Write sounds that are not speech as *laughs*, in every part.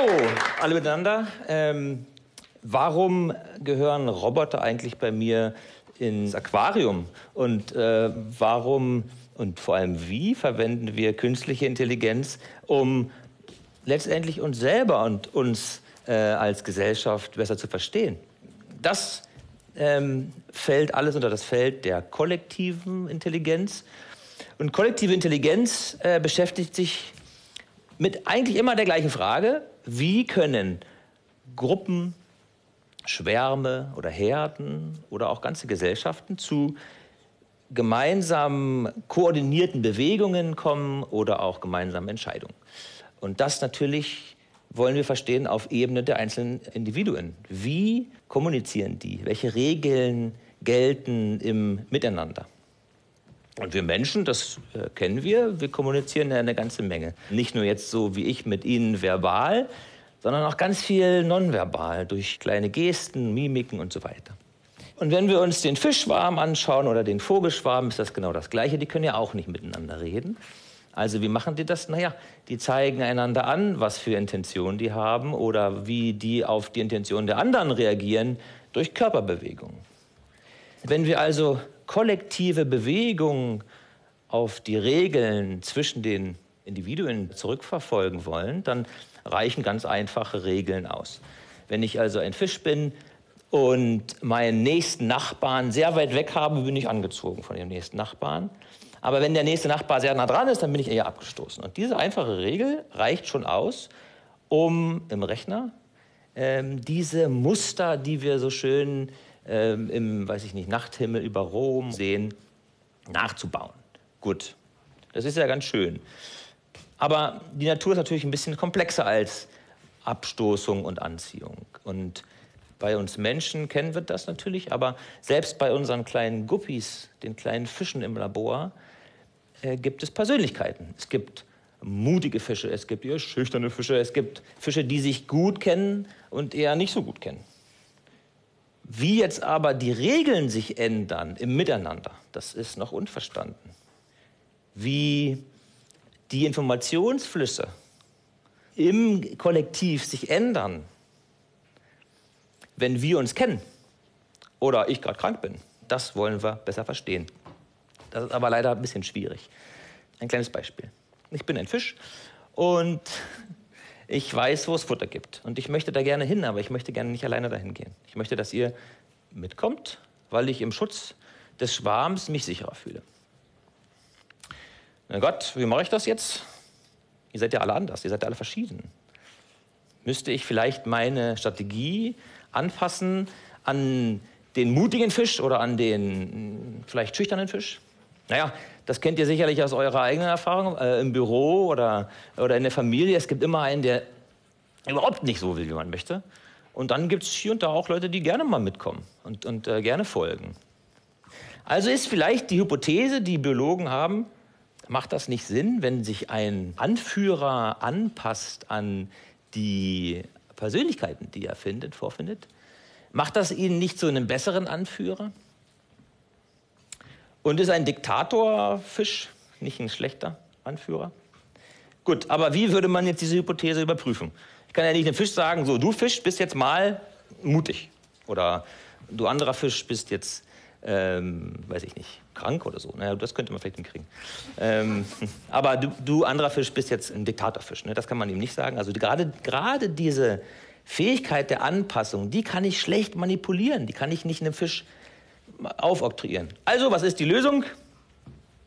Hallo, alle miteinander. Ähm, warum gehören Roboter eigentlich bei mir ins Aquarium? Und äh, warum und vor allem wie verwenden wir künstliche Intelligenz, um letztendlich uns selber und uns äh, als Gesellschaft besser zu verstehen? Das ähm, fällt alles unter das Feld der kollektiven Intelligenz. Und kollektive Intelligenz äh, beschäftigt sich mit eigentlich immer der gleichen Frage, wie können Gruppen, Schwärme oder Herden oder auch ganze Gesellschaften zu gemeinsamen koordinierten Bewegungen kommen oder auch gemeinsamen Entscheidungen. Und das natürlich wollen wir verstehen auf Ebene der einzelnen Individuen. Wie kommunizieren die? Welche Regeln gelten im Miteinander? Und wir Menschen, das äh, kennen wir, wir kommunizieren ja eine ganze Menge. Nicht nur jetzt so wie ich mit Ihnen verbal, sondern auch ganz viel nonverbal durch kleine Gesten, Mimiken und so weiter. Und wenn wir uns den Fischschwarm anschauen oder den Vogelschwarm, ist das genau das Gleiche. Die können ja auch nicht miteinander reden. Also wie machen die das? Naja, die zeigen einander an, was für Intentionen die haben oder wie die auf die Intention der anderen reagieren durch Körperbewegungen. Wenn wir also kollektive Bewegung auf die Regeln zwischen den Individuen zurückverfolgen wollen, dann reichen ganz einfache Regeln aus. Wenn ich also ein Fisch bin und meinen nächsten Nachbarn sehr weit weg habe, bin ich angezogen von dem nächsten Nachbarn. Aber wenn der nächste Nachbar sehr nah dran ist, dann bin ich eher abgestoßen. Und diese einfache Regel reicht schon aus, um im Rechner ähm, diese Muster, die wir so schön ähm, im, weiß ich nicht, Nachthimmel über Rom sehen, nachzubauen. Gut, das ist ja ganz schön. Aber die Natur ist natürlich ein bisschen komplexer als Abstoßung und Anziehung. Und bei uns Menschen kennen wir das natürlich, aber selbst bei unseren kleinen Guppies, den kleinen Fischen im Labor, äh, gibt es Persönlichkeiten. Es gibt mutige Fische, es gibt eher schüchterne Fische, es gibt Fische, die sich gut kennen und eher nicht so gut kennen. Wie jetzt aber die Regeln sich ändern im Miteinander, das ist noch unverstanden. Wie die Informationsflüsse im Kollektiv sich ändern, wenn wir uns kennen oder ich gerade krank bin, das wollen wir besser verstehen. Das ist aber leider ein bisschen schwierig. Ein kleines Beispiel. Ich bin ein Fisch und ich weiß, wo es Futter gibt. Und ich möchte da gerne hin, aber ich möchte gerne nicht alleine dahin gehen. Ich möchte, dass ihr mitkommt, weil ich im Schutz des Schwarms mich sicherer fühle. Na Gott, wie mache ich das jetzt? Ihr seid ja alle anders, ihr seid ja alle verschieden. Müsste ich vielleicht meine Strategie anpassen an den mutigen Fisch oder an den vielleicht schüchternen Fisch? Naja, das kennt ihr sicherlich aus eurer eigenen Erfahrung äh, im Büro oder, oder in der Familie. Es gibt immer einen, der überhaupt nicht so will, wie man möchte. Und dann gibt es hier und da auch Leute, die gerne mal mitkommen und, und äh, gerne folgen. Also ist vielleicht die Hypothese, die Biologen haben, macht das nicht Sinn, wenn sich ein Anführer anpasst an die Persönlichkeiten, die er findet, vorfindet? Macht das ihn nicht zu einem besseren Anführer? Und ist ein Diktatorfisch nicht ein schlechter Anführer? Gut, aber wie würde man jetzt diese Hypothese überprüfen? Ich kann ja nicht dem Fisch sagen, so, du Fisch bist jetzt mal mutig. Oder du anderer Fisch bist jetzt, ähm, weiß ich nicht, krank oder so. Naja, das könnte man vielleicht hinkriegen. Ähm, *laughs* aber du, du, anderer Fisch bist jetzt ein Diktatorfisch. Ne? Das kann man ihm nicht sagen. Also gerade, gerade diese Fähigkeit der Anpassung, die kann ich schlecht manipulieren. Die kann ich nicht einem Fisch aufoktroyieren. Also, was ist die Lösung?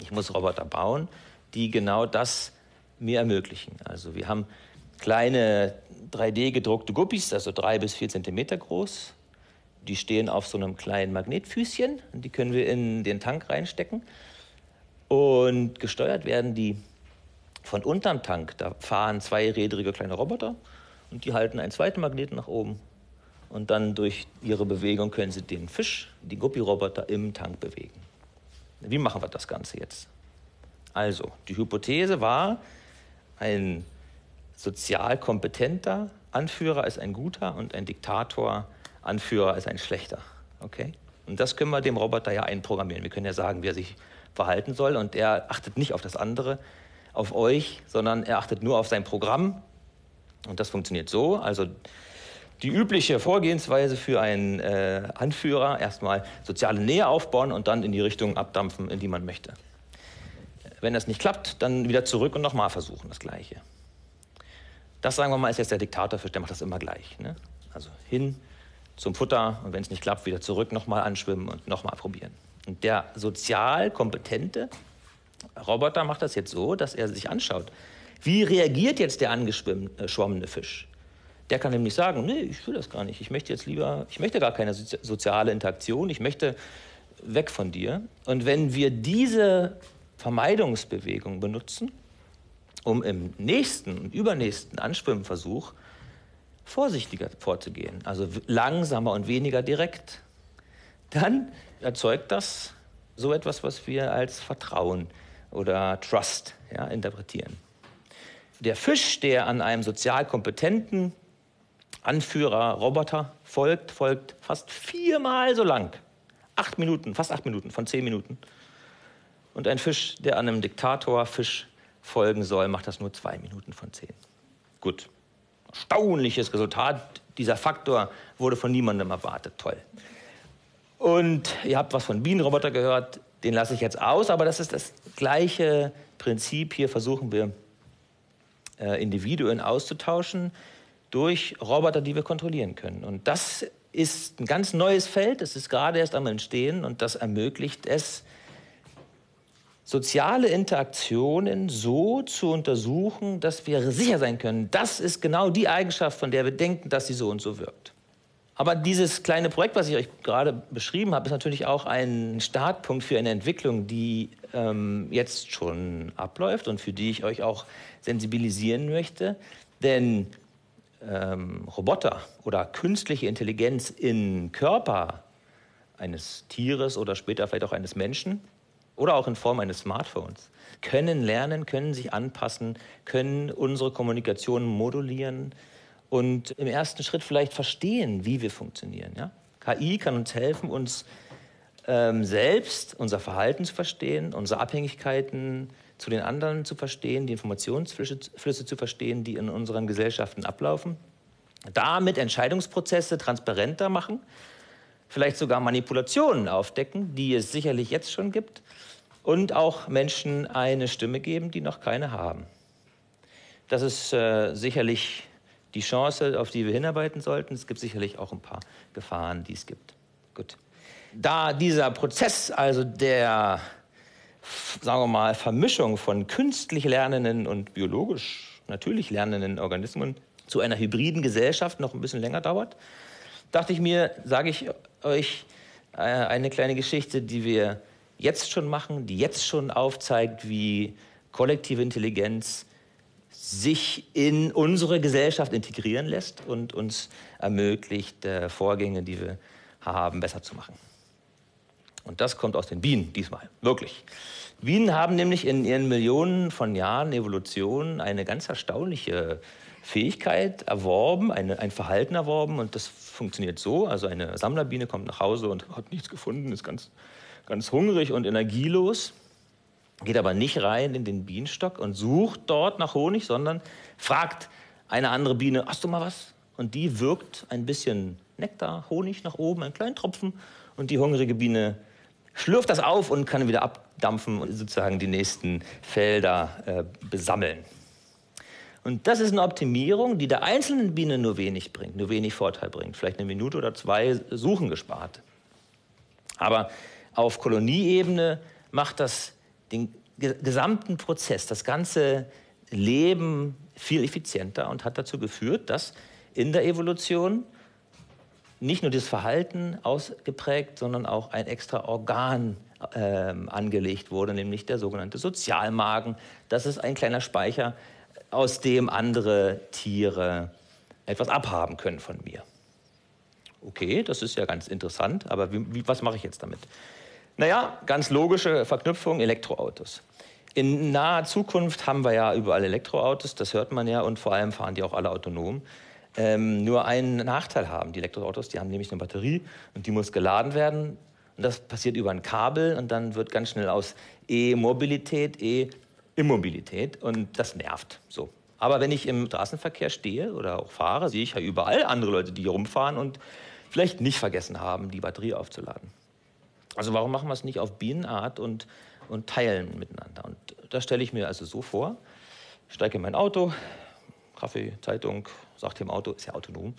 Ich muss Roboter bauen, die genau das mir ermöglichen. Also wir haben kleine 3D gedruckte Guppies, also drei bis vier Zentimeter groß. Die stehen auf so einem kleinen Magnetfüßchen und die können wir in den Tank reinstecken. Und gesteuert werden die von unterm Tank. Da fahren zweirädrige kleine Roboter und die halten einen zweiten Magneten nach oben und dann durch ihre Bewegung können sie den Fisch, die Guppi-Roboter im Tank bewegen. Wie machen wir das Ganze jetzt? Also, die Hypothese war, ein sozial kompetenter Anführer ist ein guter und ein Diktator Anführer ist ein schlechter. Okay? Und das können wir dem Roboter ja einprogrammieren. Wir können ja sagen, wie er sich verhalten soll und er achtet nicht auf das andere, auf euch, sondern er achtet nur auf sein Programm Und das funktioniert so, also die übliche Vorgehensweise für einen äh, Anführer, erstmal soziale Nähe aufbauen und dann in die Richtung abdampfen, in die man möchte. Wenn das nicht klappt, dann wieder zurück und nochmal versuchen, das Gleiche. Das, sagen wir mal, ist jetzt der Diktatorfisch, der macht das immer gleich. Ne? Also hin zum Futter und wenn es nicht klappt, wieder zurück, nochmal anschwimmen und nochmal probieren. Und der sozial kompetente Roboter macht das jetzt so, dass er sich anschaut, wie reagiert jetzt der angeschwommene Fisch? Der kann nämlich sagen, nee, ich will das gar nicht. Ich möchte jetzt lieber, ich möchte gar keine soziale Interaktion. Ich möchte weg von dir. Und wenn wir diese Vermeidungsbewegung benutzen, um im nächsten und übernächsten Anschwimmversuch vorsichtiger vorzugehen, also langsamer und weniger direkt, dann erzeugt das so etwas, was wir als Vertrauen oder Trust ja, interpretieren. Der Fisch, der an einem sozial kompetenten Anführer, Roboter folgt, folgt fast viermal so lang. Acht Minuten, fast acht Minuten von zehn Minuten. Und ein Fisch, der einem Diktatorfisch folgen soll, macht das nur zwei Minuten von zehn. Gut. Erstaunliches Resultat. Dieser Faktor wurde von niemandem erwartet. Toll. Und ihr habt was von Bienenroboter gehört. Den lasse ich jetzt aus, aber das ist das gleiche Prinzip. Hier versuchen wir, äh, Individuen auszutauschen durch Roboter, die wir kontrollieren können. Und das ist ein ganz neues Feld, es ist gerade erst am Entstehen und das ermöglicht es, soziale Interaktionen so zu untersuchen, dass wir sicher sein können, das ist genau die Eigenschaft, von der wir denken, dass sie so und so wirkt. Aber dieses kleine Projekt, was ich euch gerade beschrieben habe, ist natürlich auch ein Startpunkt für eine Entwicklung, die ähm, jetzt schon abläuft und für die ich euch auch sensibilisieren möchte. Denn ähm, Roboter oder künstliche Intelligenz in Körper eines Tieres oder später vielleicht auch eines Menschen oder auch in Form eines Smartphones können lernen, können sich anpassen, können unsere Kommunikation modulieren und im ersten Schritt vielleicht verstehen, wie wir funktionieren. Ja? KI kann uns helfen, uns ähm, selbst, unser Verhalten zu verstehen, unsere Abhängigkeiten zu den anderen zu verstehen, die Informationsflüsse Flüsse zu verstehen, die in unseren Gesellschaften ablaufen. Damit Entscheidungsprozesse transparenter machen, vielleicht sogar Manipulationen aufdecken, die es sicherlich jetzt schon gibt, und auch Menschen eine Stimme geben, die noch keine haben. Das ist äh, sicherlich die Chance, auf die wir hinarbeiten sollten. Es gibt sicherlich auch ein paar Gefahren, die es gibt. Gut. Da dieser Prozess also der sagen wir mal, Vermischung von künstlich lernenden und biologisch natürlich lernenden Organismen zu einer hybriden Gesellschaft noch ein bisschen länger dauert, dachte ich mir, sage ich euch äh, eine kleine Geschichte, die wir jetzt schon machen, die jetzt schon aufzeigt, wie kollektive Intelligenz sich in unsere Gesellschaft integrieren lässt und uns ermöglicht, äh, Vorgänge, die wir haben, besser zu machen. Und das kommt aus den Bienen diesmal, wirklich. Bienen haben nämlich in ihren Millionen von Jahren Evolution eine ganz erstaunliche Fähigkeit erworben, eine, ein Verhalten erworben. Und das funktioniert so. Also eine Sammlerbiene kommt nach Hause und hat nichts gefunden, ist ganz, ganz hungrig und energielos, geht aber nicht rein in den Bienenstock und sucht dort nach Honig, sondern fragt eine andere Biene, hast du mal was? Und die wirkt ein bisschen Nektar, Honig nach oben, einen kleinen Tropfen. Und die hungrige Biene schlürft das auf und kann wieder abdampfen und sozusagen die nächsten Felder äh, besammeln. Und das ist eine Optimierung, die der einzelnen Biene nur wenig bringt, nur wenig Vorteil bringt. Vielleicht eine Minute oder zwei Suchen gespart. Aber auf Kolonieebene macht das den gesamten Prozess, das ganze Leben viel effizienter und hat dazu geführt, dass in der Evolution nicht nur das Verhalten ausgeprägt, sondern auch ein extra Organ äh, angelegt wurde, nämlich der sogenannte Sozialmagen. Das ist ein kleiner Speicher, aus dem andere Tiere etwas abhaben können von mir. Okay, das ist ja ganz interessant, aber wie, wie, was mache ich jetzt damit? Naja, ganz logische Verknüpfung, Elektroautos. In naher Zukunft haben wir ja überall Elektroautos, das hört man ja, und vor allem fahren die auch alle autonom ähm, nur einen Nachteil haben. Die Elektroautos, die haben nämlich eine Batterie und die muss geladen werden. Und das passiert über ein Kabel und dann wird ganz schnell aus E-Mobilität E-Immobilität und das nervt. So. Aber wenn ich im Straßenverkehr stehe oder auch fahre, sehe ich ja überall andere Leute, die hier rumfahren und vielleicht nicht vergessen haben, die Batterie aufzuladen. Also warum machen wir es nicht auf Bienenart und, und teilen miteinander? Und das stelle ich mir also so vor. Ich steige in mein Auto, Kaffee, Zeitung, sagt im Auto, ist ja autonom,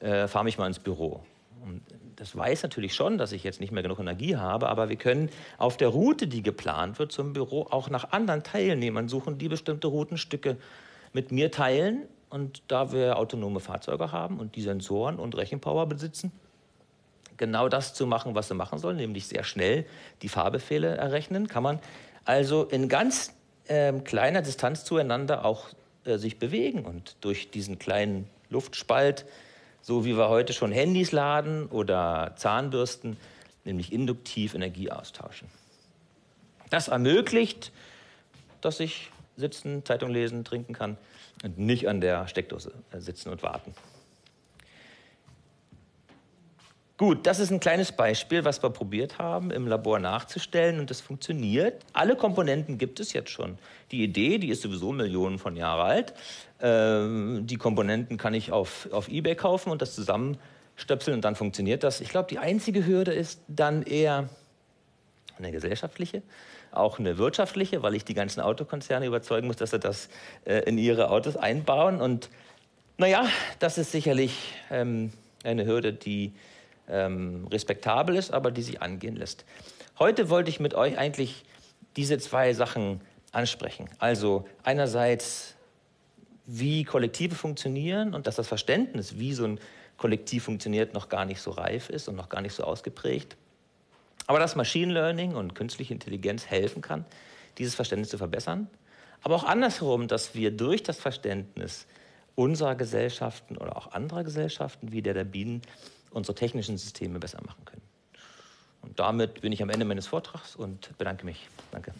äh, fahre mich mal ins Büro. Und das weiß natürlich schon, dass ich jetzt nicht mehr genug Energie habe, aber wir können auf der Route, die geplant wird zum Büro, auch nach anderen Teilnehmern suchen, die bestimmte Routenstücke mit mir teilen. Und da wir autonome Fahrzeuge haben und die Sensoren und Rechenpower besitzen, genau das zu machen, was sie machen sollen, nämlich sehr schnell die Fahrbefehle errechnen, kann man also in ganz äh, kleiner Distanz zueinander auch äh, sich bewegen und durch diesen kleinen Luftspalt, so wie wir heute schon Handys laden oder Zahnbürsten, nämlich induktiv Energie austauschen. Das ermöglicht, dass ich sitzen, Zeitung lesen, trinken kann und nicht an der Steckdose äh, sitzen und warten. Gut, das ist ein kleines Beispiel, was wir probiert haben, im Labor nachzustellen und das funktioniert. Alle Komponenten gibt es jetzt schon. Die Idee, die ist sowieso Millionen von Jahren alt. Ähm, die Komponenten kann ich auf, auf Ebay kaufen und das zusammenstöpseln und dann funktioniert das. Ich glaube, die einzige Hürde ist dann eher eine gesellschaftliche, auch eine wirtschaftliche, weil ich die ganzen Autokonzerne überzeugen muss, dass sie das äh, in ihre Autos einbauen. Und naja, das ist sicherlich ähm, eine Hürde, die ähm, respektabel ist, aber die sich angehen lässt. Heute wollte ich mit euch eigentlich diese zwei Sachen ansprechen. Also einerseits, wie Kollektive funktionieren und dass das Verständnis, wie so ein Kollektiv funktioniert, noch gar nicht so reif ist und noch gar nicht so ausgeprägt. Aber dass Machine Learning und künstliche Intelligenz helfen kann, dieses Verständnis zu verbessern. Aber auch andersherum, dass wir durch das Verständnis unserer Gesellschaften oder auch anderer Gesellschaften wie der der Bienen unsere technischen Systeme besser machen können. Und damit bin ich am Ende meines Vortrags und bedanke mich. Danke.